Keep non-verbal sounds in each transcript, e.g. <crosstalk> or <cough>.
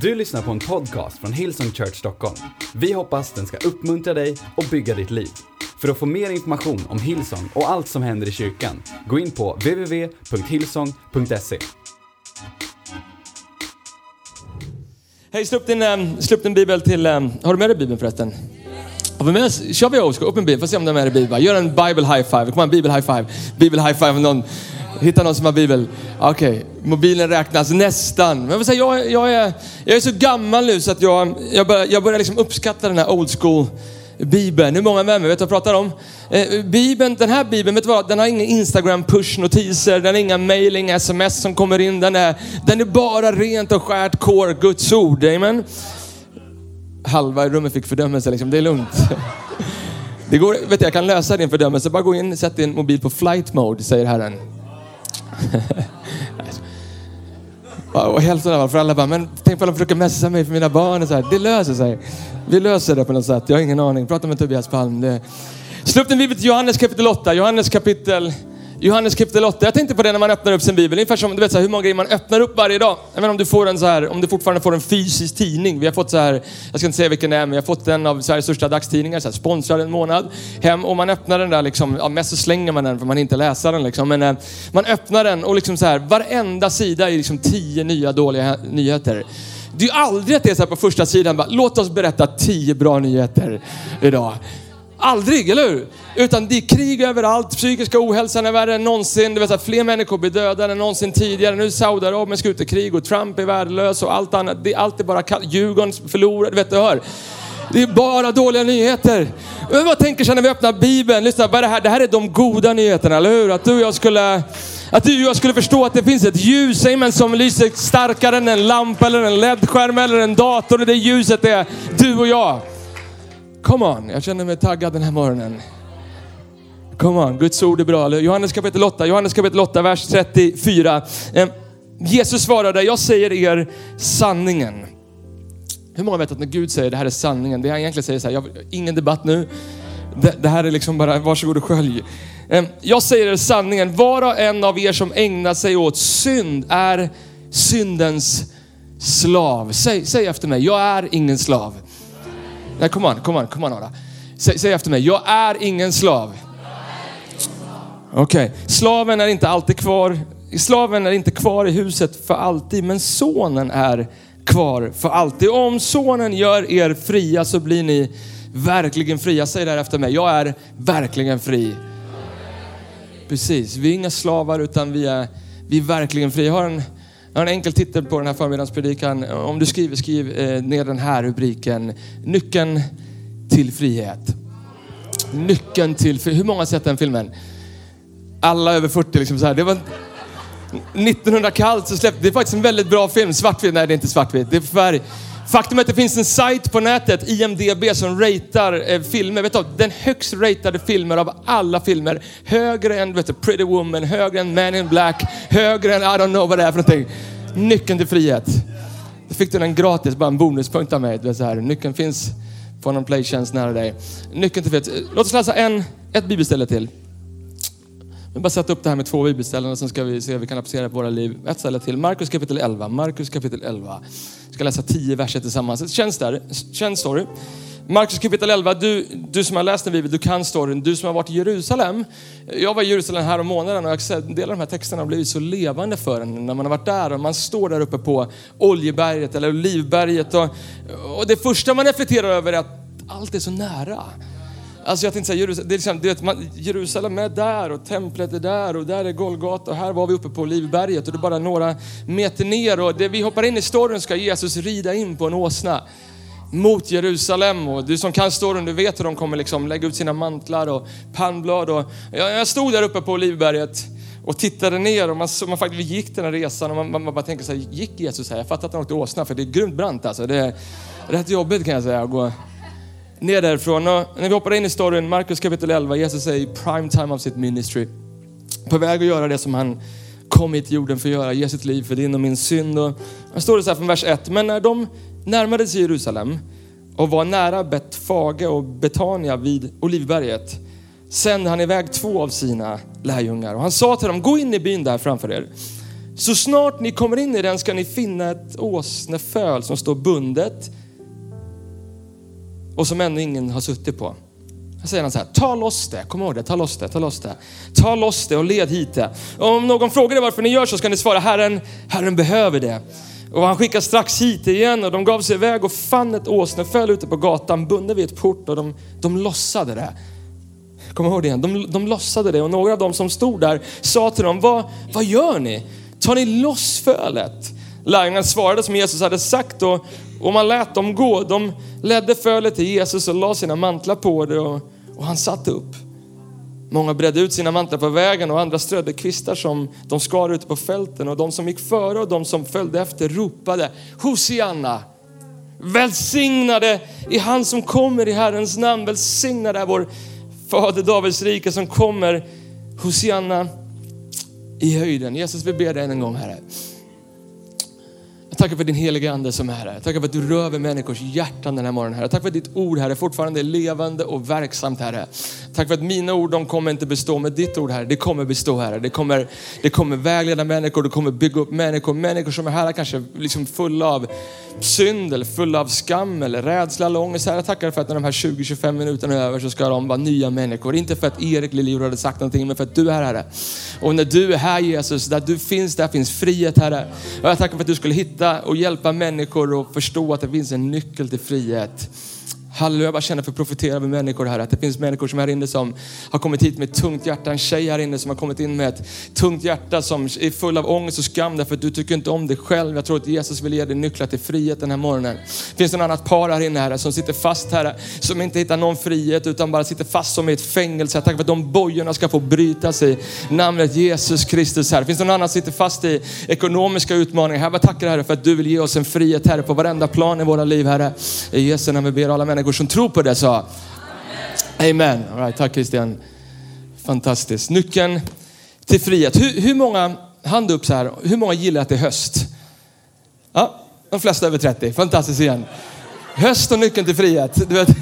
Du lyssnar på en podcast från Hillsong Church Stockholm. Vi hoppas den ska uppmuntra dig och bygga ditt liv. För att få mer information om Hillsong och allt som händer i kyrkan, gå in på www.hillsong.se. Hej, slå upp din, um, slå upp din bibel till... Um, har du med dig bibeln förresten? Har med oss? Kör vi old? Upp en bibel, får se om du har med dig bibeln. Gör en bibel high five. Kom igen, bibel high five. Bibel high five. Någon, hitta någon som har bibel. Okej, okay mobilen räknas nästan. Men jag, säga, jag, jag, är, jag är så gammal nu så att jag, jag börjar, jag börjar liksom uppskatta den här old school Bibeln. Hur många med mig vet du vad jag pratar om? Eh, Bibeln, den här Bibeln, vet du vad? Den har inga Instagram push-notiser, den har inga mailing, sms som kommer in. Den är, den är bara rent och skärt core Guds ord. Amen. Halva rummet fick fördömelse liksom, det är lugnt. <laughs> Det går, vet du, jag kan lösa din fördömelse. Bara gå in, sätt din mobil på flight mode, säger Herren. <laughs> Och hälften av alla, för alla bara, men tänk på alla försöker messa mig för mina barn och så här. Det löser sig. Vi löser det på något sätt. Jag har ingen aning. Prata med Tobias Palm. Det... Slå upp din bibel till Johannes kapitel 8. Johannes kapitel Johannes kapitel 8. Jag tänkte på det när man öppnar upp sin bibel. Ungefär som du vet så här, hur många grejer man öppnar upp varje dag. Jag vet om du får en så här, om du fortfarande får en fysisk tidning. Vi har fått så här, jag ska inte säga vilken det är, men jag har fått en av Sveriges största dagstidningar, så här, sponsrad en månad. Hem och man öppnar den där liksom, ja, mest så slänger man den för man inte läser den liksom. Men eh, man öppnar den och liksom så här, varenda sida är liksom tio nya dåliga nyheter. Det är ju aldrig att det är så här på första sidan, bara, låt oss berätta tio bra nyheter idag. Aldrig, eller hur? Utan det är krig överallt, psykiska ohälsan är värre än någonsin. Du vet att fler människor blir dödade än någonsin tidigare. Nu är Saudiarabien ska ut i krig och Trump är värdelös och allt annat. Det är alltid bara kallt. Djurgården förlorar, du vet, du hör. Det är bara dåliga nyheter. Men vad tänker sig när vi öppnar Bibeln? Lyssna, bara det, här, det här är de goda nyheterna, eller hur? Att du och jag skulle, att du och jag skulle förstå att det finns ett ljus amen, som lyser starkare än en lampa eller en LED-skärm eller en dator. Och det ljuset är du och jag. Come on, jag känner mig taggad den här morgonen. Come on, Guds ord är bra. Johannes kapitel 8, Johannes kapitel 8, vers 34. Eh, Jesus svarade, jag säger er sanningen. Hur många vet att när Gud säger det här är sanningen, det han egentligen säger så här, jag, ingen debatt nu. Det, det, här är liksom bara, varsågod och skölj. Eh, jag säger er sanningen, var och en av er som ägnar sig åt synd är syndens slav. Säg, säg efter mig, jag är ingen slav. Nej, kom on, kom on, kom on Ara. Säg, säg efter mig, jag är ingen slav. Okej, okay. slaven är inte alltid kvar. Slaven är inte kvar i huset för alltid, men sonen är kvar för alltid. Om sonen gör er fria så blir ni verkligen fria. Säg där efter mig, jag är verkligen fri. Precis, vi är inga slavar utan vi är, vi är verkligen fria. Jag har en, jag har en enkel titel på den här förmiddagspredikan. Om du skriver, skriv eh, ner den här rubriken. Nyckeln till frihet. Nyckeln till frihet. Hur många har sett den filmen? Alla över 40 liksom så här. Det var 1900 kallt så släppte, det är faktiskt en väldigt bra film. Svartvit, nej det är inte svartvitt, det är färg. Faktum är att det finns en sajt på nätet, IMDB, som ratear eh, filmer. Vet du, den högst ratade filmer av alla filmer. Högre än vet du, Pretty Woman, högre än Man in Black, högre än I don't know vad det är för någonting. Nyckeln till frihet. Då fick du den gratis, bara en bonuspunkt av mig. Du så här. Nyckeln finns på någon playtjänst nära dig. Nyckeln till frihet. Låt oss läsa en, ett bibelställe till. Jag bara sätta upp det här med två bibelställen och sen ska vi se hur vi kan applicera på våra liv. Ett ställe till. Markus kapitel 11. Markus kapitel 11. Vi ska läsa tio verser tillsammans. Känns där. Känns story. Markus kapitel 11, du, du som har läst en bibel, du kan storyn. Du som har varit i Jerusalem. Jag var i Jerusalem här om månaden och jag en del av de här texterna har blivit så levande för en när man har varit där och man står där uppe på Oljeberget eller Olivberget. Och, och det första man reflekterar över är att allt är så nära. Alltså jag tänkte säga, Jerusalem, det är liksom, vet, man, Jerusalem är där och templet är där och där är Golgata och här var vi uppe på Olivberget och det är bara några meter ner och det, vi hoppar in i storyn ska Jesus rida in på en åsna mot Jerusalem och du som kan storyn, du vet hur de kommer liksom lägga ut sina mantlar och pannblad och jag, jag stod där uppe på Olivberget och tittade ner och man, man faktiskt, vi gick den här resan och man, man, man bara tänker så här, gick Jesus här? Jag fattar att han åkte åsna för det är grymt brant alltså. Det är rätt jobbigt kan jag säga att gå ner därifrån. Och när vi hoppar in i storyn, Markus kapitel 11, Jesus är i prime time of sitt ministry. På väg att göra det som han kom hit till jorden för att göra, ge sitt liv för din och min synd. Och här står det så här från vers 1. Men när de närmade sig Jerusalem och var nära Betfage och Betania vid Olivberget sände han iväg två av sina lärjungar. Och han sa till dem, gå in i byn där framför er. Så snart ni kommer in i den ska ni finna ett åsneföl som står bundet och som ännu ingen har suttit på. Jag säger han så här, ta loss det, kom ihåg det, ta loss det, ta loss det. Ta loss det och led hit det. Och om någon frågar er varför ni gör så ska ni svara, Herren, Herren behöver det. Och han skickade strax hit igen och de gav sig iväg och fann ett åsneföl ute på gatan bundet vid ett port och de, de lossade det. Kom ihåg det igen, de, de lossade det och några av dem som stod där sa till dem, vad, vad gör ni? Tar ni loss fölet? Lärjungarna svarade som Jesus hade sagt och, och man lät dem gå. De ledde fölet till Jesus och la sina mantlar på det och, och han satte upp. Många bredde ut sina mantlar på vägen och andra strödde kvistar som de skar ute på fälten och de som gick före och de som följde efter ropade Hosianna! Välsignade i han som kommer i Herrens namn. Välsignade är vår Fader Davids rike som kommer. Hosianna i höjden. Jesus, vi ber dig än en gång Herre. Jag tackar för din heliga Ande som är här. Jag tackar för att du rör vid människors hjärtan den här morgonen. Herre. Tack för att ditt ord Herre fortfarande är levande och verksamt Herre. Tack för att mina ord de kommer inte bestå, men ditt ord Herre, det kommer bestå Herre. Det kommer, det kommer vägleda människor, det kommer bygga upp människor. Människor som är här kanske liksom fulla av synd eller fulla av skam eller rädsla eller ångest. Herre, jag tackar för att när de här 20-25 minuterna är över så ska de vara nya människor. Inte för att Erik Liljor hade sagt någonting, men för att du är Herre. Och när du är här Jesus, där du finns, där finns frihet Herre. Och jag tackar för att du skulle hitta och hjälpa människor och förstå att det finns en nyckel till frihet. Halleluja, jag bara känner för att profetera över människor här. Att det finns människor som är här inne som har kommit hit med ett tungt hjärta. En tjej här inne som har kommit in med ett tungt hjärta som är full av ångest och skam därför att du tycker inte om dig själv. Jag tror att Jesus vill ge dig nycklar till frihet den här morgonen. Det Finns en något annat par här inne här som sitter fast här, som inte hittar någon frihet utan bara sitter fast som i ett fängelse. Tack för att de bojorna ska få brytas i namnet Jesus Kristus här. Finns det någon annan som sitter fast i ekonomiska utmaningar? Här, jag tackar Herre för att du vill ge oss en frihet Herre på varenda plan i våra liv Herre. I Jesu namn vi ber alla människor som tror på det sa Amen. All right, tack Christian. Fantastiskt. Nyckeln till frihet. Hur, hur många, hand upp så här, hur många gillar att det är höst? Ja, de flesta över 30. Fantastiskt igen. Höst och nyckeln till frihet. Du vet, <laughs>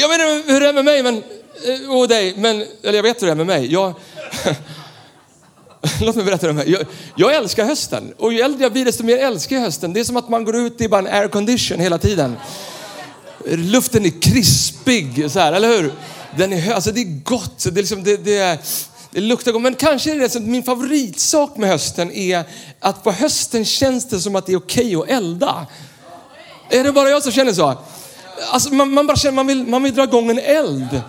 jag vet inte hur det är med mig men, eh, och dig, men, eller jag vet hur det är med mig. Jag, <laughs> Låt mig berätta om det. Jag, jag älskar hösten och ju äldre jag blir desto mer älskar jag hösten. Det är som att man går ut i bara en aircondition hela tiden. Luften är krispig, så här, eller hur? Den är, alltså det är gott, det, är liksom, det, det, är, det luktar gott. Men kanske är det som min favoritsak med hösten är att på hösten känns det som att det är okej att elda. Är det bara jag som känner så? Alltså man, man bara känner man vill, man vill dra igång en eld.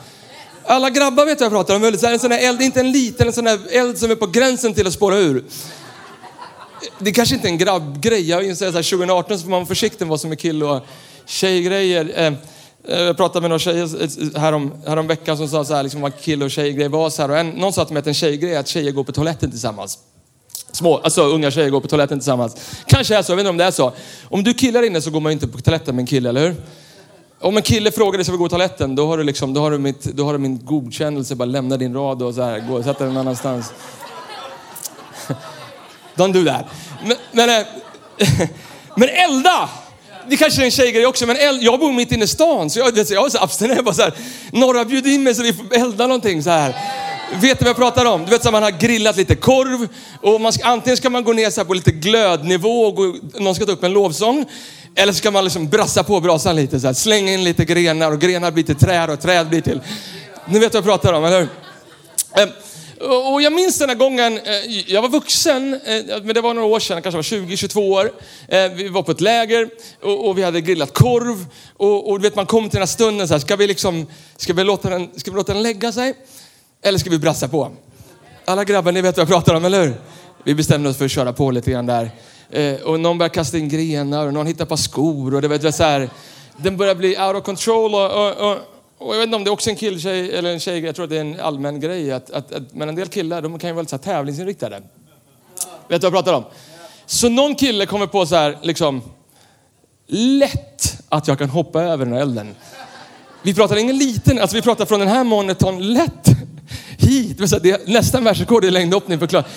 Alla grabbar vet vad jag pratar om. En sån här eld, inte en liten, en sån här eld som är på gränsen till att spåra ur. Det kanske inte är en grabbgrej. Jag inser att 2018 så får man vara försiktig med vad som är kille och tjejgrejer. Eh, eh, jag pratade med några tjejer eh, härom, härom veckan som sa så här, liksom vad kille och tjejgrej var. Så här, och en, någon sa till mig att en tjejgrej är att tjejer går på toaletten tillsammans. Små, alltså unga tjejer går på toaletten tillsammans. Kanske är så, jag vet inte om det är så. Om du killar inne så går man ju inte på toaletten med en kille, eller hur? Om en kille frågar dig ska vi gå på toaletten, då har du, liksom, då har du, mitt, då har du min godkännelse. Bara lämna din rad och så här, gå och sätta dig någon annanstans. <laughs> Don't do that. Men, men, <laughs> men elda! Det kanske är en tjejgrej också, men eld, jag bor mitt inne i stan så jag, jag är så abstinent. Bara så här, Norra bjuder in mig så vi får elda någonting så här. Vet du vad jag pratar om? Du vet så man har grillat lite korv och man ska, antingen ska man gå ner så på lite glödnivå och gå, någon ska ta upp en lovsång. Eller så ska man liksom brassa på brasan lite så här, slänga in lite grenar och grenar blir till träd och träd blir till... Ni vet vad jag pratar om, eller hur? Ehm, och jag minns den här gången, eh, jag var vuxen, eh, men det var några år sedan, kanske var 20-22 år. Eh, vi var på ett läger och vi hade grillat korv. Och, och du vet, man kom till den här stunden, så här, ska, vi liksom, ska, vi låta den, ska vi låta den lägga sig? Eller ska vi brassa på? Alla grabbar, ni vet vad jag pratar om, eller hur? Vi bestämde oss för att köra på lite grann där. Och någon började kasta in grenar och någon hittade ett par skor. Och det var så här, den började bli out of control. och, och, och och jag vet inte om det är också en killtjej eller en tjej, jag tror att det är en allmän grej. Att, att, att men en del killar de kan ju vara lite så tävlingsinriktade. Vet du vad jag pratar om? Så någon kille kommer på så här, liksom, lätt att jag kan hoppa över den här elden. Vi pratar ingen liten, alltså vi pratar från den här monitorn lätt hit. Det är nästan världsrekord i längdhoppning förklarar.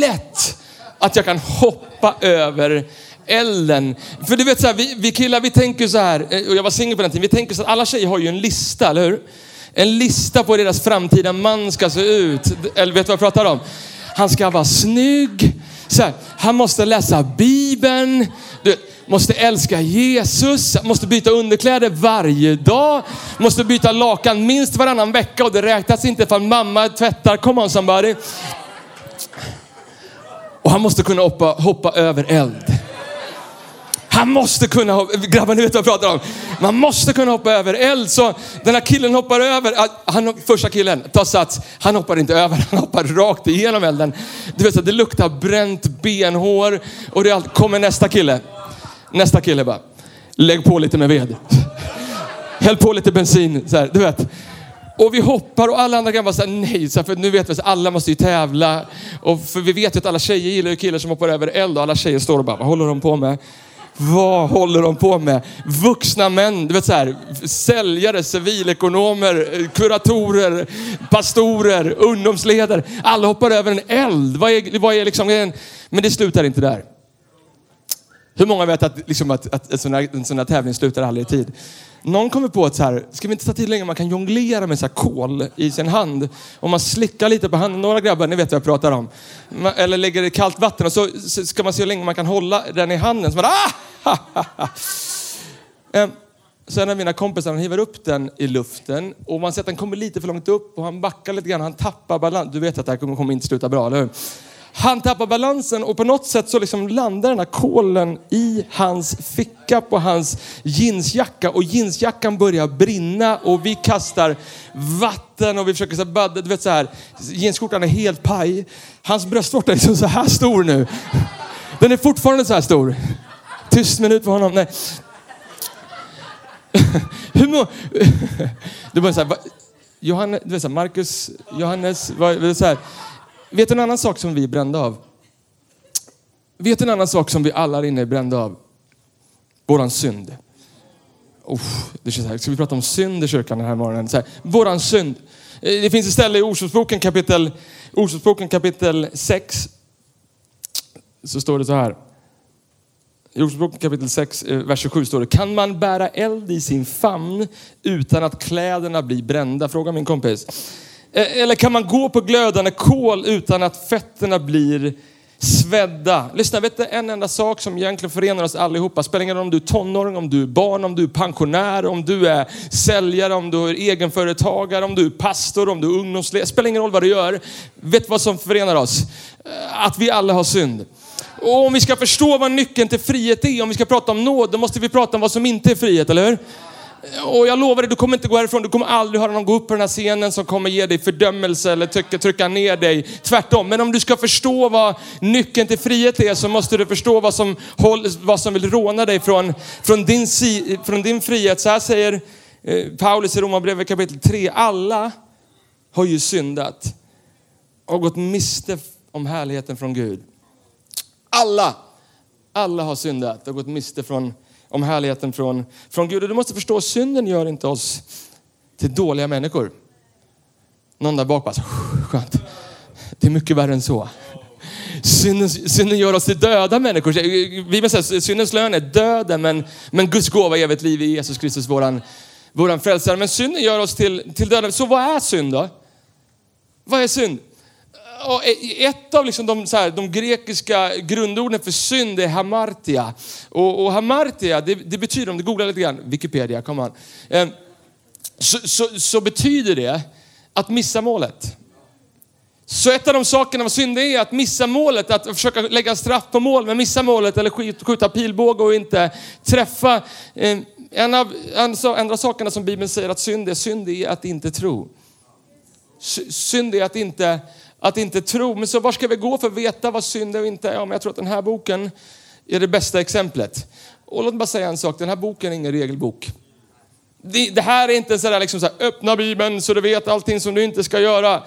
Lätt att jag kan hoppa över elden. För du vet så här, vi, vi killar vi tänker så här, eh, och jag var singel på den tiden, vi tänker så att alla tjejer har ju en lista, eller hur? En lista på hur deras framtida man ska se ut. Eller vet du vad jag pratar om? Han ska vara snygg. Så här, han måste läsa Bibeln. Du, måste älska Jesus, måste byta underkläder varje dag, måste byta lakan minst varannan vecka och det räknas inte för mamma tvättar. Come on somebody. Och han måste kunna hoppa, hoppa över eld. Han måste kunna hoppa, grabbar ni vet vad jag pratar om. Man måste kunna hoppa över eld. Så den här killen hoppar över, ah, han, första killen, ta sats, han hoppar inte över, <laughs> han hoppar rakt igenom elden. Du vet, det luktar bränt benhår och det kommer nästa kille. Nästa kille bara, lägg på lite med ved. <laughs> Häll på lite bensin, så här, du vet. Och vi hoppar och alla andra grabbar säger nej, så här, för nu vet vi att alla måste ju tävla. Och för vi vet ju att alla tjejer gillar ju killar som hoppar över eld och alla tjejer står och bara, vad håller de på med? Vad håller de på med? Vuxna män, du vet så här, säljare, civilekonomer, kuratorer, pastorer, ungdomsledare. Alla hoppar över en eld. Vad är, vad är liksom, men det slutar inte där. Hur många vet att, liksom, att, att en, sån här, en sån här tävling slutar aldrig i tid? Någon kommer på att så här, ska vi inte ta till längre? man kan jonglera med så här kol i sin hand. Om man slickar lite på handen. Några grabbar, ni vet vad jag pratar om. Eller lägger det i kallt vatten och så ska man se hur länge man kan hålla den i handen. Så man, ah! Ehm, så en av mina kompisar han hivar upp den i luften och man ser att den kommer lite för långt upp och han backar lite grann. Han tappar balans. Du vet att det här kommer inte sluta bra, eller hur? Han tappar balansen och på något sätt så liksom landar den här kolen i hans ficka på hans jeansjacka och jeansjackan börjar brinna och vi kastar vatten och vi försöker så här, badda, du vet så här, jeansskjortan är helt paj. Hans bröstvårta är liksom så här stor nu. Den är fortfarande så här stor. Tyst minut för honom. Nej. <laughs> Hur må... <laughs> Du bara så här, Johannes, du vet så här, Marcus, Johannes, så här, Vet du en annan sak som vi är brända av? Vet du en annan sak som vi alla här inne är brända av? Våran synd. Oh, det känns här. Ska vi prata om synd i kyrkan den här morgonen? Så här, våran synd. Eh, det finns ett ställe i Ordspråksboken kapitel, Ordspråksboken kapitel 6. Så står det så här. I Ordspråksboken kapitel 6, eh, vers 27 står det. Kan man bära eld i sin famn utan att kläderna blir brända? Fråga min kompis. Eh, eller kan man gå på glödande kol utan att fötterna blir svedda? Lyssna, vet du en enda sak som egentligen förenar oss allihopa? Spelar ingen roll om du är tonåring, om du är barn, om du är pensionär, om du är säljare, om du är egenföretagare, om du är pastor, om du är ungdomsledare. Spelar ingen roll vad du gör. Vet du vad som förenar oss? Eh, att vi alla har synd. Och om vi ska förstå vad nyckeln till frihet är, om vi ska prata om nåd, då måste vi prata om vad som inte är frihet, eller hur? Och jag lovar dig, du kommer inte gå härifrån, du kommer aldrig höra någon gå upp på den här scenen som kommer ge dig fördömelse eller trycka, trycka ner dig. Tvärtom. Men om du ska förstå vad nyckeln till frihet är så måste du förstå vad som, håll, vad som vill råna dig från, från, din, från din frihet. Så här säger eh, Paulus i Romarbrevet kapitel 3. Alla har ju syndat och gått miste om härligheten från Gud. Alla, alla har syndat och gått miste från om härligheten från, från Gud. Och du måste förstå, synden gör inte oss till dåliga människor. Någon där bak bara, skönt. Det är mycket värre än så. Synden, synden gör oss till döda människor. Vi säga, syndens lön är döden, men, men Guds gåva är evigt liv i Jesus Kristus, våran, våran frälsare. Men synden gör oss till, till döda. Så vad är synd då? Vad är synd? Och eh, ett av liksom de, här, de, grekiska grundorden för synd är hamartia. Och, och hamartia, det, det, betyder, om du googlar lite grann, Wikipedia, kom an. Eh, så, så, så, betyder det att missa målet. Så ett av de sakerna med synd är att missa målet, att försöka lägga straff på mål, men missa målet eller skjuta pilbåge och inte träffa. Eh, en av andra sakerna som Bibeln säger att synd är, synd är att inte tro. Synd är att inte att inte tro. Men så var ska vi gå för att veta vad synd är och inte är? Ja, men jag tror att den här boken är det bästa exemplet. Och låt mig bara säga en sak, den här boken är ingen regelbok. Det, det här är inte sådär liksom så här, öppna bibeln så du vet allting som du inte ska göra.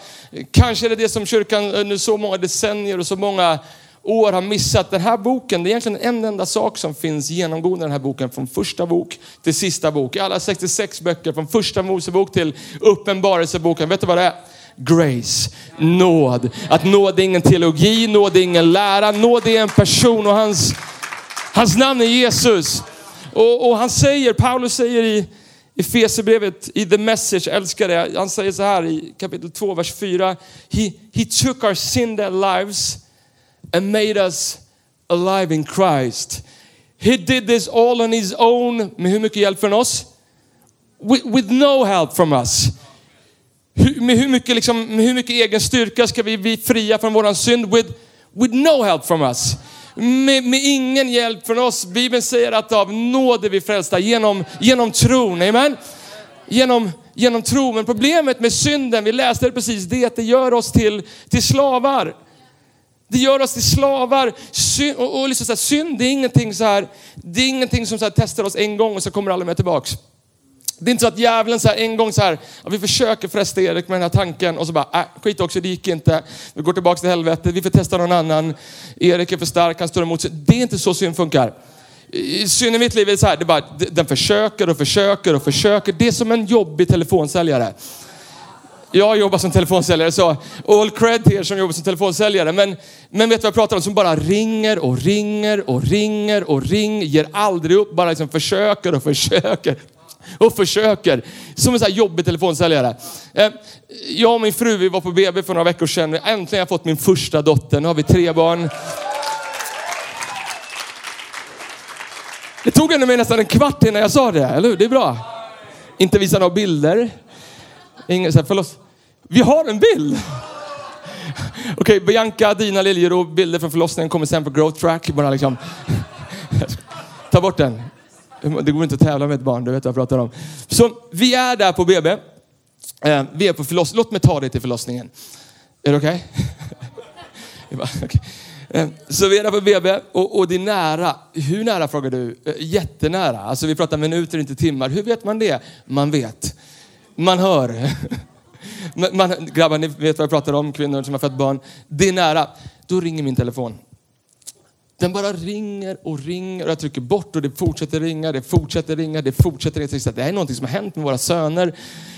Kanske är det det som kyrkan under så många decennier och så många år har missat. Den här boken, det är egentligen en enda sak som finns genomgående i den här boken. Från första bok till sista bok. Alla 66 böcker från första Mosebok till uppenbarelseboken. Vet du vad det är? Grace, nåd. Att nåd är ingen teologi, nåd är ingen lära, nåd är en person och hans, hans namn är Jesus. Och, och han säger, Paulus säger i, Efesierbrevet i The Message, älskar det. Han säger så här i kapitel 2, vers 4. He, he took our sin dead lives and made us alive in Christ. He did this all on his own, med hur mycket hjälp från oss? With, with no help from us. Hur, med, hur mycket, liksom, med hur mycket egen styrka ska vi bli fria från våran synd? With, with no help from us. Med, med, ingen hjälp från oss. Bibeln säger att av nåd är vi frälsta genom, genom tron. Amen? Genom, genom tro. Men problemet med synden, vi läste det precis, det är att det gör oss till, till slavar. Det gör oss till slavar. Synd, och, och liksom så här, synd det är ingenting, så här, det är ingenting som så här, testar oss en gång och så kommer aldrig mer tillbaks. Det är inte så att djävulen så här, en gång så här, ja, vi försöker fresta Erik med den här tanken och så bara, äh, skit också, det gick inte. Vi går tillbaka till helvetet, vi får testa någon annan. Erik är för stark, han står emot sig. Det är inte så synd funkar. Synd i mitt liv är så här, det är bara, den försöker och försöker och försöker. Det är som en jobbig telefonsäljare. Jag jobbar som telefonsäljare så all cred till er som jobbar som telefonsäljare. Men, men vet du vad jag pratar om? Som bara ringer och ringer och ringer och ringer, ger aldrig upp, bara liksom försöker och försöker och försöker. Som en sån här jobbig telefonsäljare. Eh, jag och min fru vi var på BB för några veckor sedan. Äntligen har jag fått min första dotter. Nu har vi tre barn. Det tog ändå mig nästan en kvart innan jag sa det, eller hur? Det är bra. Inte visa några bilder. Ingen, så här, förlåt. Vi har en bild! Okej, okay, Bianca, Dina Liljero, bilder från förlossningen kommer sen på growth track. Bara liksom. Ta bort den. Det går inte att tävla med ett barn, du vet vad jag pratar om. Så vi är där på BB. Eh, vi är på förlossningen. Låt mig ta dig till förlossningen. Är det okej? <laughs> Okay? okay. Eh, så vi är där på BB och, och det är nära. Hur nära frågar du? Eh, jättenära. Alltså vi pratar minuter, inte timmar. Hur vet man det? Man vet. Man hör. <laughs> Man, grabbar, ni vet vad jag pratar om, kvinnor som har fött barn. Det är nära. Då ringer min telefon. Den bara ringer och ringer och jag trycker bort och det fortsätter ringa, det fortsätter ringa, det fortsätter ringa. Det här är någonting som har hänt med våra söner.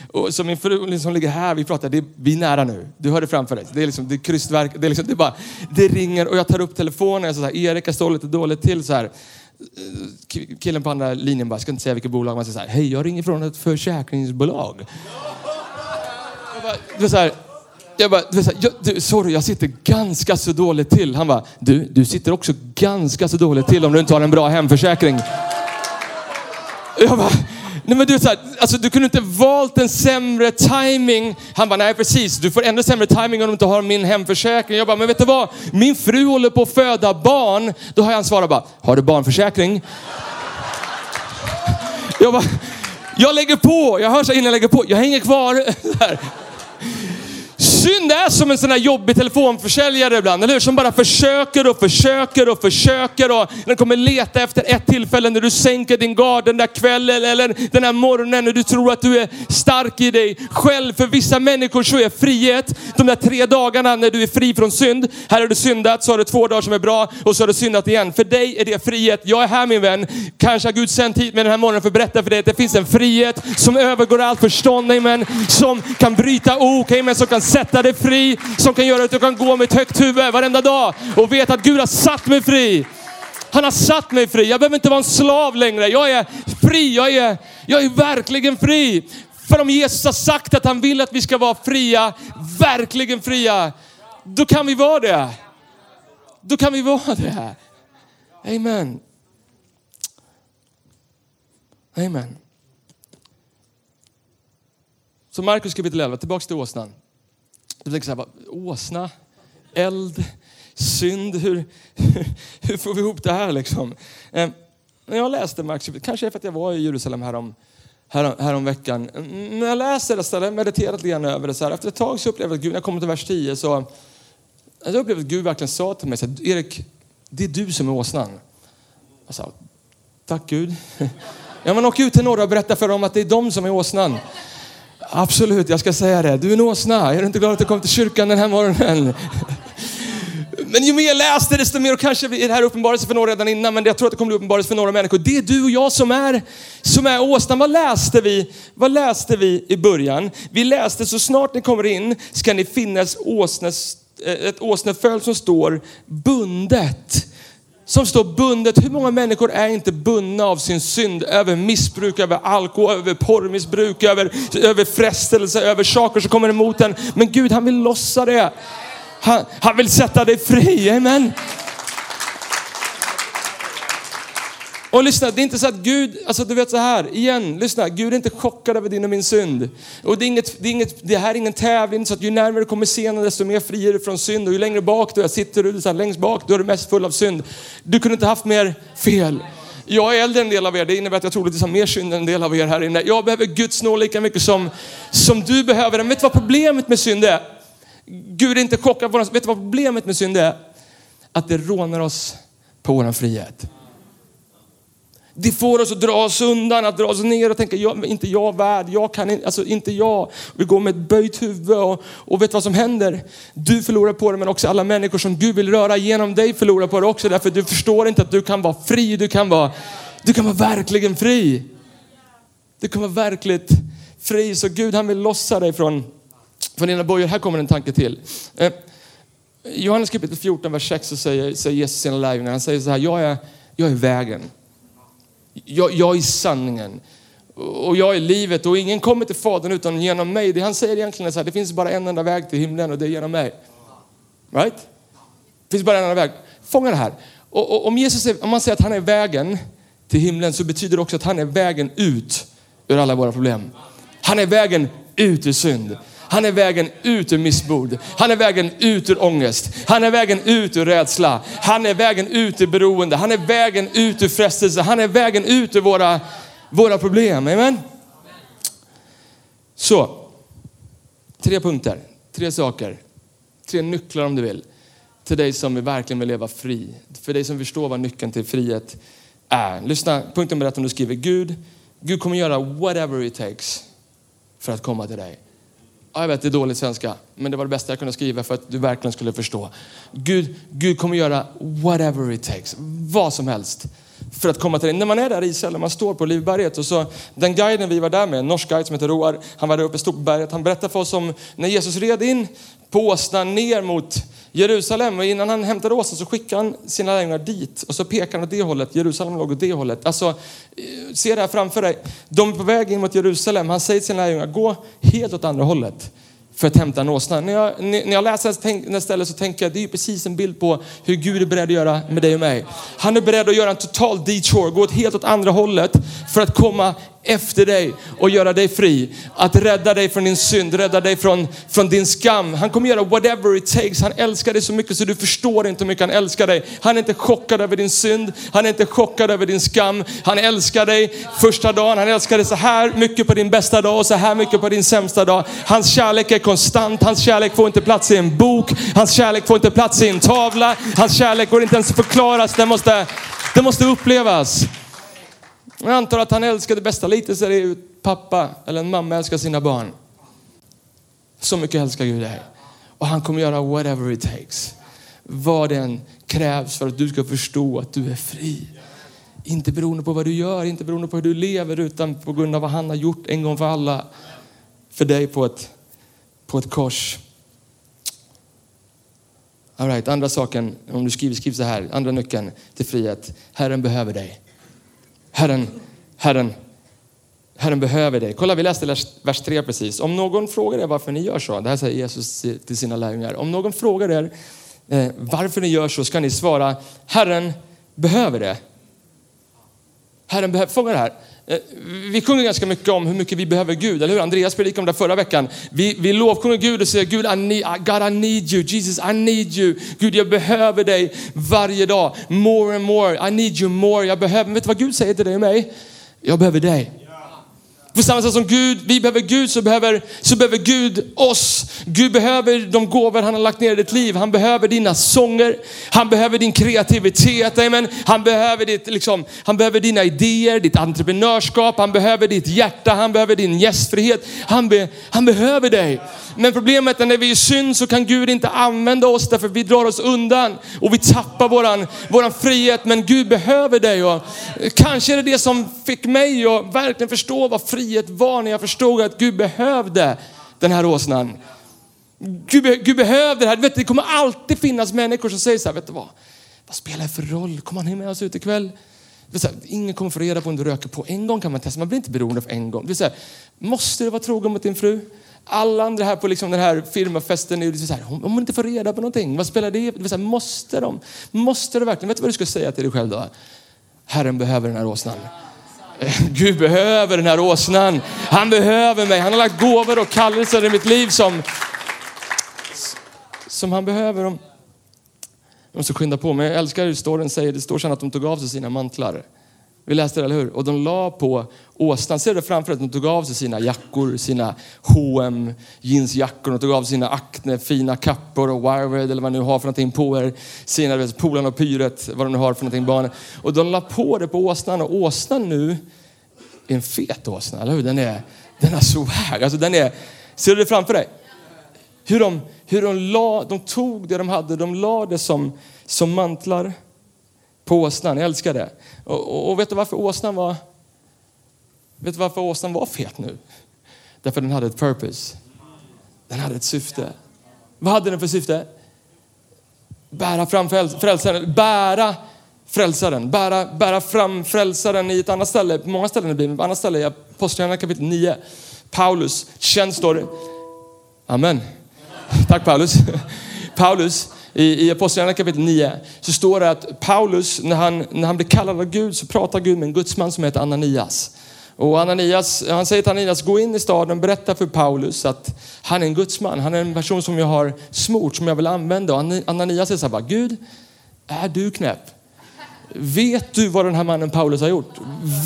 Och så min fru som liksom ligger här, vi pratar, det, vi är nära nu. Du hör det framför dig. Det är liksom, det är krystverk, det är liksom, det är bara, det ringer och jag tar upp telefonen. Jag så här, Erik, har står lite dåligt till så här. Killen på andra linjen bara, jag ska inte säga vilket bolag, man säger så här, hej jag ringer från ett försäkringsbolag. Jag bara, det var så här, jag bara, du, jag, du, sorry, jag sitter ganska så dåligt till. Han bara, du, du sitter också ganska så dåligt till om du inte har en bra hemförsäkring. Jag bara, nej men du, så här, alltså, du kunde inte valt en sämre timing. Han bara, nej precis, du får ännu sämre timing om du inte har min hemförsäkring. Jag bara, men vet du vad? Min fru håller på att föda barn. Då har han svarat bara, har du barnförsäkring? Jag bara, jag lägger på, jag hör så innan jag lägger på, jag hänger kvar. Synd är som en sån här jobbig telefonförsäljare ibland, eller hur? Som bara försöker och försöker och försöker och den kommer leta efter ett tillfälle när du sänker din gard den där kvällen eller den här morgonen när du tror att du är stark i dig själv. För vissa människor så är frihet de där tre dagarna när du är fri från synd. Här har du syndat, så har du två dagar som är bra och så har du syndat igen. För dig är det frihet. Jag är här min vän. Kanske har Gud sänt hit mig den här morgonen för att berätta för dig att det finns en frihet som övergår allt förstånd, amen. Som kan bryta ok, amen. Som kan sätta sätta dig fri, som kan göra att du kan gå med ett högt huvud varenda dag och veta att Gud har satt mig fri. Han har satt mig fri. Jag behöver inte vara en slav längre. Jag är fri. Jag är, jag är verkligen fri. För om Jesus har sagt att han vill att vi ska vara fria, verkligen fria, då kan vi vara det. Då kan vi vara det. Amen. Amen. Så Markus kapitel 11, tillbaks till åsnan. Jag tänker så här, åsna, eld, synd, hur, <laughs> hur, får vi ihop det här liksom? Eh, när jag läste Markus, kanske för att jag var i Jerusalem härom, härom, härom veckan. Mm, när jag läser det stället, mediterat lite grann över det så här, efter ett tag så upplevde jag att Gud, när jag kom till vers 10 så, jag upplevde att Gud verkligen sa till mig så här, Erik, det är du som är åsnan. Jag sa, tack Gud. <laughs> Ja men åk ut till norra och berätta för dem att det är de som är åsnan. Absolut, jag ska säga det. Du är en åsna. Är du inte glad att du kom till kyrkan den här morgonen? Men ju mer jag läste desto mer, och kanske är det här uppenbarelse för några redan innan, men jag tror att det kommer bli uppenbarelse för några människor. Det är du och jag som är, som är åsnan. Vad läste vi? Vad läste vi i början? Vi läste så snart ni kommer in ska ni finna eh, ett åsneföl som står bundet som står bundet. Hur många människor är inte bundna av sin synd över missbruk, över alkohol, över porrmissbruk, över, över frestelse, över saker som kommer emot en. Men Gud han vill lossa det. Han, han vill sätta dig fri, amen. Och lyssna, det är inte så att Gud, alltså du vet så här, igen, lyssna, Gud är inte chockad över din och min synd. Och det, är inget, det, är inget, det här är ingen tävling, så att ju närmare du kommer scenen desto mer fri är du från synd. Och ju längre bak du är, sitter du så här, längst bak, då är du mest full av synd. Du kunde inte haft mer fel. Jag är äldre än en del av er, det innebär att jag troligtvis har mer synd än en del av er här inne. Jag behöver Guds nåd lika mycket som, som du behöver den. Vet du vad problemet med synd är? Gud är inte chockad. Vet du vad problemet med synd är? Att det rånar oss på vår frihet. Det får oss att dra oss undan, att dra oss ner och tänka, jag, inte jag värd, jag kan inte, alltså inte jag. Vi går med ett böjt huvud och, och vet vad som händer? Du förlorar på det men också alla människor som Gud vill röra genom dig förlorar på det också därför du förstår inte att du kan vara fri, du kan vara, du kan vara verkligen fri. Du kan vara verkligt fri så Gud han vill lossa dig från, från dina bojor. Här kommer en tanke till. Eh, Johannes kapitel 14, vers 6 så säger, säger Jesus sina lärjungar, han säger så här, jag är, jag är vägen. Jag, jag är sanningen och jag är livet och ingen kommer till Fadern utan genom mig. Det han säger egentligen är så här, det finns bara en enda väg till himlen och det är genom mig. Right? Det finns bara en enda väg. Fånga det här. Och, och om, Jesus är, om man säger att han är vägen till himlen så betyder det också att han är vägen ut ur alla våra problem. Han är vägen ut ur synd. Han är vägen ut ur missmod. Han är vägen ut ur ångest. Han är vägen ut ur rädsla. Han är vägen ut ur beroende. Han är vägen ut ur frestelse. Han är vägen ut ur våra, våra problem. Amen. Så, tre punkter, tre saker, tre nycklar om du vill. Till dig som verkligen vill leva fri. För dig som förstår vad nyckeln till frihet är. Lyssna, punkt nummer ett om du skriver Gud, Gud kommer göra whatever it takes för att komma till dig. Ja, jag vet, det är dålig svenska, men det var det bästa jag kunde skriva för att du verkligen skulle förstå. Gud, Gud kommer göra whatever it takes, vad som helst för att komma till dig. När man är där i Israel, man står på Olivberget. och så den guiden vi var där med, en norsk guide som heter Roar, han var där uppe stort på berget. Han berättade för oss om när Jesus red in på åsnan ner mot Jerusalem och innan han hämtade åsnan så skickade han sina lärjungar dit och så pekade han åt det hållet. Jerusalem låg åt det hållet. Alltså, eh, se det här framför dig. De är på väg in mot Jerusalem. Han säger till sina lärjungar, gå helt åt andra hållet för att hämta en åsna. När jag, när jag läser det här stället så tänker jag det är precis en bild på hur Gud är beredd att göra med dig och mig. Han är beredd att göra en total detour, gå åt helt åt andra hållet för att komma efter dig och göra dig fri. Att rädda dig från din synd, rädda dig från, från din skam. Han kommer göra whatever it takes. Han älskar dig så mycket så du förstår inte hur mycket han älskar dig. Han är inte chockad över din synd, han är inte chockad över din skam. Han älskar dig första dagen, han älskar dig så här mycket på din bästa dag och så här mycket på din sämsta dag. Hans kärlek är konstant, hans kärlek får inte plats i en bok, hans kärlek får inte plats i en tavla, hans kärlek går inte ens att förklaras, den måste, den måste upplevas. Jag antar att han älskar det bästa ser är ju pappa eller en mamma älskar sina barn. Så mycket älskar Gud dig. Och han kommer göra whatever it takes. Vad det än krävs för att du ska förstå att du är fri. Inte beroende på vad du gör, inte beroende på hur du lever, utan på grund av vad han har gjort en gång för alla. För dig på ett, på ett kors. All right, andra saken, om du skriver, skriv så här, andra nyckeln till frihet. Herren behöver dig. Herren, Herren, Herren behöver dig. Kolla, vi läste vers 3 precis. Om någon frågar er varför ni gör så, det här säger Jesus till sina lärjungar. Om någon frågar er eh, varför ni gör så ska ni svara, Herren behöver det. Herren behöver, fånga det här. Eh, vi sjunger ganska mycket om hur mycket vi behöver Gud, eller hur? Andreas predikade om det förra veckan. Vi, vi lovsjunger Gud och säger Gud, I need, God I need you, Jesus I need you. Gud jag behöver dig varje dag. More and more, I need you more. Jag behöver, vet du vad Gud säger till dig och mig? Jag behöver dig. På samma sätt som Gud, vi behöver Gud så behöver, så behöver Gud oss. Gud behöver de gåvor han har lagt ner i ditt liv. Han behöver dina sånger. Han behöver din kreativitet. Amen. Han, behöver ditt, liksom, han behöver dina idéer, ditt entreprenörskap. Han behöver ditt hjärta. Han behöver din gästfrihet. Han, be, han behöver dig. Men problemet är när vi är synd så kan Gud inte använda oss därför vi drar oss undan och vi tappar våran, våran frihet. Men Gud behöver dig. Och kanske är det det som fick mig att verkligen förstå vad frihet var när jag förstod att Gud behövde den här åsnan. Gud, Gud behövde det här. Vet, det kommer alltid finnas människor som säger så här, vet du vad? Vad spelar det för roll? Kommer han med oss ut ikväll? Det här, ingen kommer få reda på om du röker på. En gång kan man testa, man blir inte beroende för en gång. Det här, måste du vara trogen mot din fru? Alla andra här på liksom den här firmafesten är liksom så här, om man inte får reda på någonting, vad spelar det? det så här, måste de? Måste du verkligen? Vet du vad du ska säga till dig själv då? Herren behöver den här åsnan. <laughs> Gud behöver den här åsnan. Han behöver mig. Han har lagt gåvor och kallelser i mitt liv som, som han behöver. Jag måste skynda på mig. Jag älskar hur storyn säger, det står sen att de tog av sig sina mantlar. Vi läste det, eller hur? Och de la på åsnan. Ser du framför att de tog av sig sina jackor, sina H&M jeansjackor. De tog av sig sina Acne fina kappor och Wired eller vad ni nu har för någonting på er. Sina Polarn och Pyret, vad de nu har för någonting barnen. Och de la på det på åsnan och åsnan nu är en fet åsna, eller hur? Den är, den är swag. Alltså den är, ser du det framför dig? Hur de, hur de, la, de tog det de hade, de la det som, som mantlar på åsnan. Jag älskar det. Och, och, och, vet du varför åsnan var Vet du varför åsnan var fet nu? Därför den hade ett purpose. Den hade ett syfte. Vad hade den för syfte? Bära fram frälsaren. Bära frälsaren. Bära, bära fram frälsaren i ett annat ställe. På många ställen i Bibeln. På annat ställe i Apostlagärningarna kapitel 9. Paulus, känd står. Amen. Tack Paulus. <laughs> Paulus i, i Apostlagärningarna kapitel 9 så står det att Paulus, när han, när han blir kallad av Gud så pratar Gud med en gudsman som heter Ananias. Och Ananias, han säger till Ananias, gå in i staden och berätta för Paulus att han är en gudsman. Han är en person som jag har smort, som jag vill använda. Och Ananias säger så här, Gud, är du knäpp? Vet du vad den här mannen Paulus har gjort?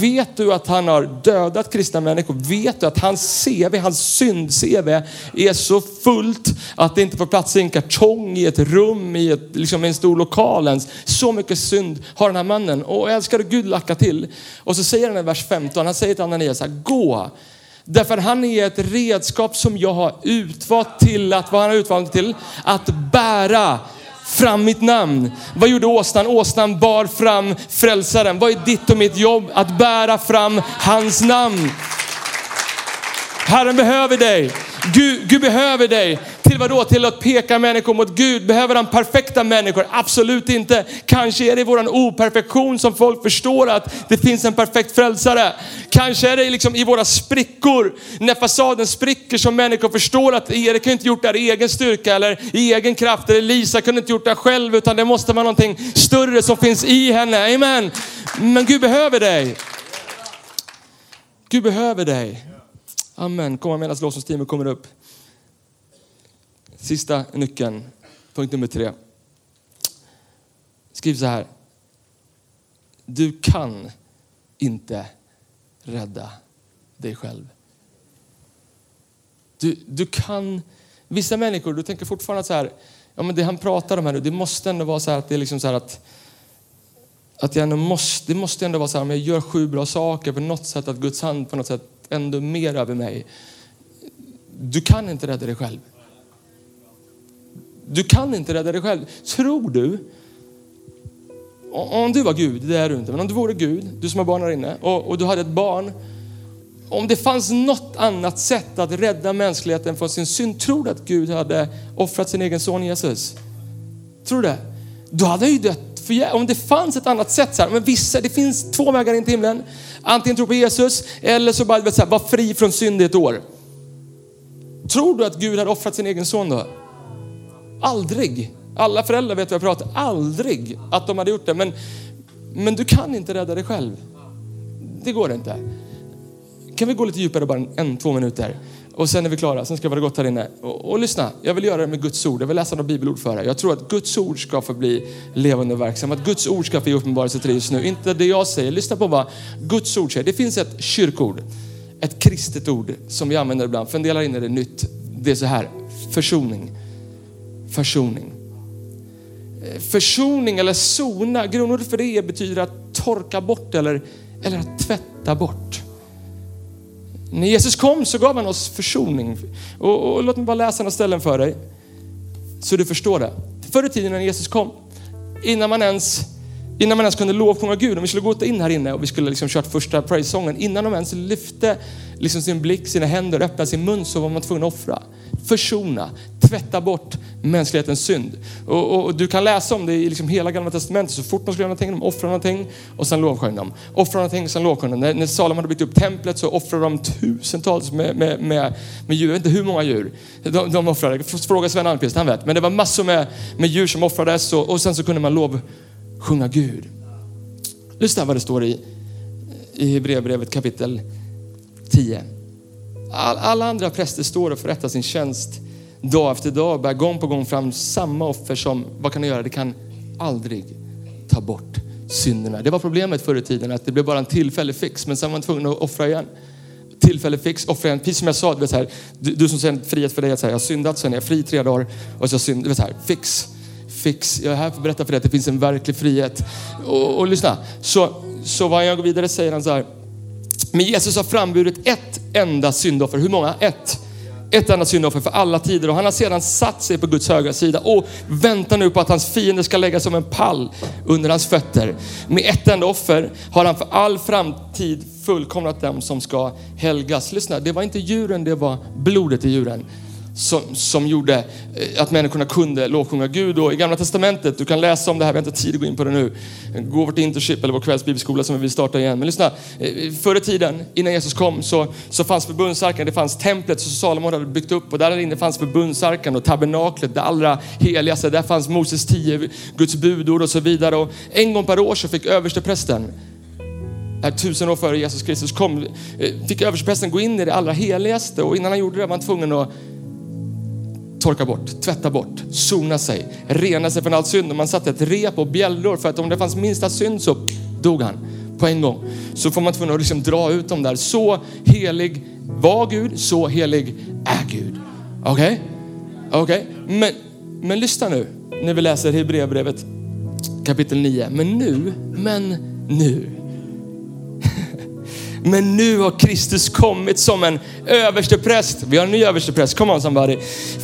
Vet du att han har dödat kristna människor? Vet du att hans CV, hans synd-CV är så fullt att det inte får plats i en kartong i ett rum i ett, liksom en stor lokal ens. Så mycket synd har den här mannen. Och älskar Gud lacka till. Och så säger han i vers 15, han säger till Ananias, gå. Därför han är ett redskap som jag har utvalt till att, vad han har utvalt till? Att bära fram mitt namn. Vad gjorde åsnan? Åsnan bar fram frälsaren. Vad är ditt och mitt jobb? Att bära fram hans namn. Herren behöver dig. Gud, Gud behöver dig. Till vad då? Till att peka människor mot Gud. Behöver han perfekta människor? Absolut inte. Kanske är det våran operfektion som folk förstår att det finns en perfekt frälsare. Kanske är det liksom i våra sprickor, när fasaden spricker som människor förstår att Erik har inte gjort det här i egen styrka eller i egen kraft. Eller Lisa kunde inte gjort det själv utan det måste vara någonting större som finns i henne. Amen. Men Gud behöver dig. Gud behöver dig. Amen. Komma medan lovsångsteamet kommer upp. Sista nyckeln, punkt nummer tre. Skriv så här. Du kan inte rädda dig själv. Du, du kan, vissa människor, du tänker fortfarande så här, ja men det han pratar om här nu, det måste ändå vara så här att det är liksom så här att, att jag ändå måste, det måste ändå vara så här, om jag gör sju bra saker på något sätt, att Guds hand på något sätt ändå mer över mig. Du kan inte rädda dig själv. Du kan inte rädda dig själv. Tror du, om du var Gud, det är du inte, men om du vore Gud, du som har barn här inne, och, och du hade ett barn, om det fanns något annat sätt att rädda mänskligheten från sin synd, tror du att Gud hade offrat sin egen son Jesus? Tror du det? Då hade han ju dött för om det fanns ett annat sätt, så här, men vissa, det finns två vägar in till himlen. Antingen tro på Jesus eller så bara så här, vara fri från synd i ett år. Tror du att Gud hade offrat sin egen son då? Aldrig. Alla föräldrar vet vad jag pratar Aldrig att de hade gjort det. Men, men du kan inte rädda dig själv. Det går inte. Kan vi gå lite djupare bara en, en två minuter? Och sen är vi klara, sen ska vi vara gott här inne. Och, och, lyssna, jag vill göra det med Guds ord. Jag vill läsa några bibelord för er. Jag tror att Guds ord ska få bli levande och verksam. Att Guds ord ska få ge uppenbarelse till dig just nu. Inte det jag säger. Lyssna på vad Guds ord säger. Det finns ett kyrkord, ett kristet ord som vi använder ibland. För en del här inne är det nytt. Det är så här, försoning. Försoning. Eh, försoning eller sona, grundordet för det betyder att torka bort eller, eller att tvätta bort. När Jesus kom så gav han oss försoning. Och, och låt mig bara läsa några ställen för dig. Så du förstår det. Förr i tiden när Jesus kom, innan man ens Innan man ens kunde lovsjunga Gud. Om vi skulle gått in här inne och vi skulle liksom kört första praise-sången. Innan de ens lyfte liksom sin blick, sina händer, öppnade sin mun så var man tvungen att offra. Försona, tvätta bort mänsklighetens synd. Och, och, och du kan läsa om det i liksom hela gamla testamentet. Så fort man skulle göra någonting, de offrade någonting och sen lovsjöng de. Offrade någonting och sen lovsjöng de. När, när Salomon hade byggt upp templet så offrade de tusentals med, med, med, med djur. Jag vet inte hur många djur de, de offrade. Fråga Sven Almqvist, han vet. Men det var massor med, med djur som offrades och, och sen så kunde man Sjunga Gud. Lyssna vad det står i, i Hebreerbrevet kapitel 10. All, alla andra präster står och förrättar sin tjänst dag efter dag, bär gång på gång fram samma offer som, vad kan det göra? Det kan aldrig ta bort synderna. Det var problemet förr i tiden, att det blev bara en tillfällig fix, men sen var man tvungen att offra igen. Tillfällig fix, offra igen. Precis som jag sa, du, vet, så här, du, du som säger frihet för dig, att säga, jag har syndat, sen är jag fri tre dagar och så synd, du vet, så här, fix fix. Jag är här för att berätta för dig att det finns en verklig frihet. Och, och lyssna, så, så vad jag går vidare säger han så här. Men Jesus har framburit ett enda syndoffer. Hur många? Ett. Ett enda syndoffer för alla tider och han har sedan satt sig på Guds högra sida och väntar nu på att hans fiender ska lägga som en pall under hans fötter. Med ett enda offer har han för all framtid fullkomnat dem som ska helgas. Lyssna, det var inte djuren, det var blodet i djuren som, som gjorde eh, att människorna kunde lovsjunga Gud. Och I Gamla Testamentet, du kan läsa om det här, vi har inte tid att gå in på det nu. Gå vårt internship eller vår kvällsbibelskola som vi vill starta igen. Men lyssna, eh, förr i tiden, innan Jesus kom, så, så fanns förbundsarken, det fanns templet som Salomon hade byggt upp och där inne fanns förbundsarken och tabernaklet, det allra heligaste. Där fanns Moses tio Guds budord och så vidare. Och en gång per år så fick översteprästen här tusen år före Jesus Kristus kom, eh, fick översteprästen gå in i det allra heligaste och innan han gjorde det var han tvungen att torka bort, tvätta bort, sona sig, rena sig från all synd. Och man satte ett rep och bjällror för att om det fanns minsta synd så dog han på en gång. Så får man tvungen att liksom dra ut dem där. Så helig var Gud, så helig är Gud. Okej? Okay? Okej? Okay? Men, men lyssna nu när vi läser Hebreerbrevet kapitel 9. Men nu, men nu men nu har Kristus kommit som en överstepräst. Vi har en ny överstepräst, come on somebody.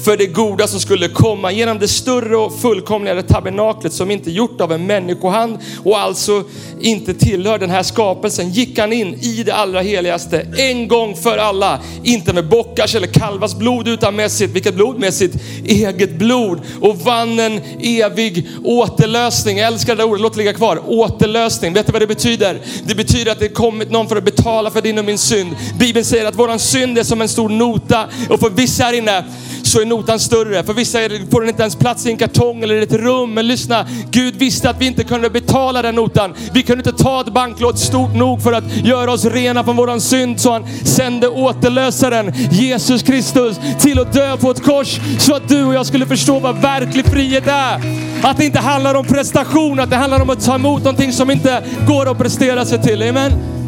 För det goda som skulle komma genom det större och fullkomligare tabernaklet som inte gjort av en människohand och alltså inte tillhör den här skapelsen gick han in i det allra heligaste en gång för alla. Inte med bockars eller kalvars blod utan med sitt, vilket blod? Med sitt eget blod och vann en evig återlösning. Jag älskar det där ordet, låt det ligga kvar. Återlösning, vet du vad det betyder? Det betyder att det kommit någon för att betala betala för din och min synd. Bibeln säger att våran synd är som en stor nota och för vissa här inne så är notan större. För vissa får den inte ens plats i en kartong eller ett rum. Men lyssna, Gud visste att vi inte kunde betala den notan. Vi kunde inte ta ett banklån stort nog för att göra oss rena från våran synd. Så han sände återlösaren, Jesus Kristus, till att dö på ett kors så att du och jag skulle förstå vad verklig frihet är. Att det inte handlar om prestation, att det handlar om att ta emot någonting som inte går att prestera sig till. Amen.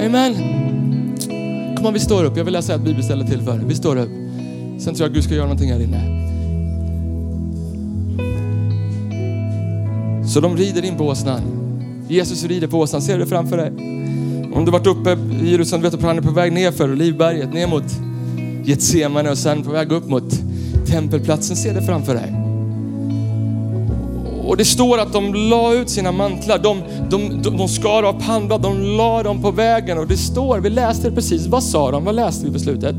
Amen. Kom on, vi står upp. Jag vill läsa ett bibelställe till för. Vi står upp. Sen tror jag att Gud ska göra någonting här inne. Så de rider in på åsnan. Jesus rider på åsnan. Ser du det framför dig? Om du varit uppe i Jerusalem, vet du att han är på väg ner för ner mot Getsemane och sen på väg upp mot tempelplatsen. Se det framför dig. Och det står att de la ut sina mantlar, de, de, de, de skar av pannblad, de la dem på vägen och det står, vi läste det precis, vad sa de? Vad läste vi på slutet?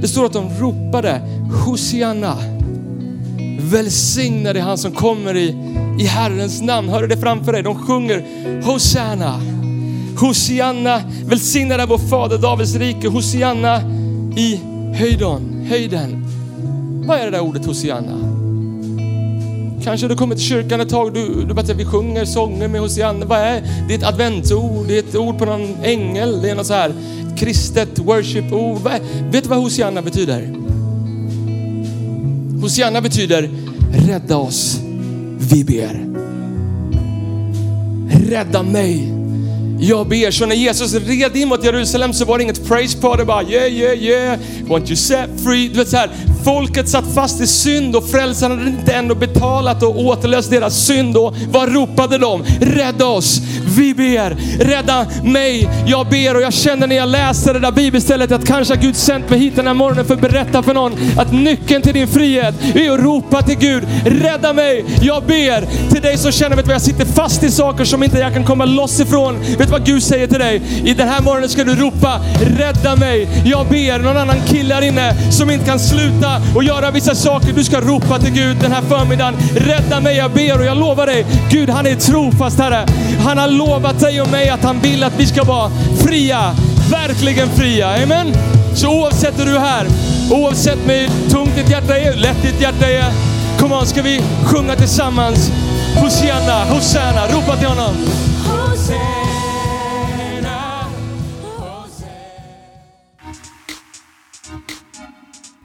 Det står att de ropade Hosianna. Välsignade han som kommer i, i Herrens namn. Hör du det framför dig? De sjunger Hosianna. Hosianna, välsignad är vår fader Davids rike. Hosianna i höjden. höjden. Vad är det där ordet Hosianna? Kanske du kommer till kyrkan ett tag, du, du bara säger vi sjunger sånger med Hosianna. Vad är det? är ett adventsord, det är ett ord på någon ängel, det är något så här kristet worship-ord. Vet du vad Hosianna betyder? Hosianna betyder rädda oss, vi ber. Rädda mig. Jag ber. Så när Jesus red in mot Jerusalem så var det inget praise party bara yeah, yeah, yeah, want you set free. Du vet så här, folket satt fast i synd och frälsaren hade inte ändå betalat och återlöst deras synd. Och vad ropade de? Rädda oss! Vi ber! Rädda mig! Jag ber och jag känner när jag läser det där bibelstället att kanske har Gud sänt mig hit den här morgonen för att berätta för någon att nyckeln till din frihet är att ropa till Gud. Rädda mig! Jag ber! Till dig som känner, vet du vad, jag sitter fast i saker som inte jag kan komma loss ifrån. Vet du vad Gud säger till dig? I den här morgonen ska du ropa, rädda mig! Jag ber! Någon annan kille här inne som inte kan sluta och göra vissa saker. Du ska ropa till Gud den här förmiddagen. Rädda mig, jag ber och jag lovar dig, Gud han är trofast Herre. Han har lovat dig och mig att han vill att vi ska vara fria. Verkligen fria. Amen. Så oavsett hur du är här, oavsett hur tungt ditt hjärta är, hur lätt ditt hjärta är. Kom on, ska vi sjunga tillsammans? Hosianna, Hosanna, ropa till honom.